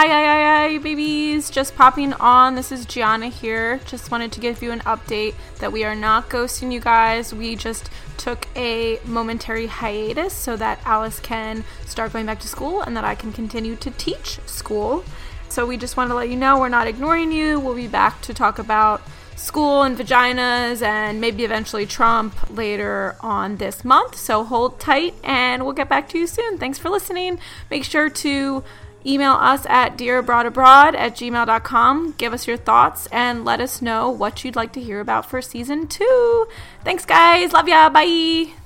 Hi, hi, hi, hi, babies. Just popping on. This is Gianna here. Just wanted to give you an update that we are not ghosting you guys. We just took a momentary hiatus so that Alice can start going back to school and that I can continue to teach school. So we just wanted to let you know we're not ignoring you. We'll be back to talk about school and vaginas and maybe eventually Trump later on this month. So hold tight and we'll get back to you soon. Thanks for listening. Make sure to email us at dearabroadabroad at gmail.com. Give us your thoughts and let us know what you'd like to hear about for season two. Thanks, guys. Love ya. Bye.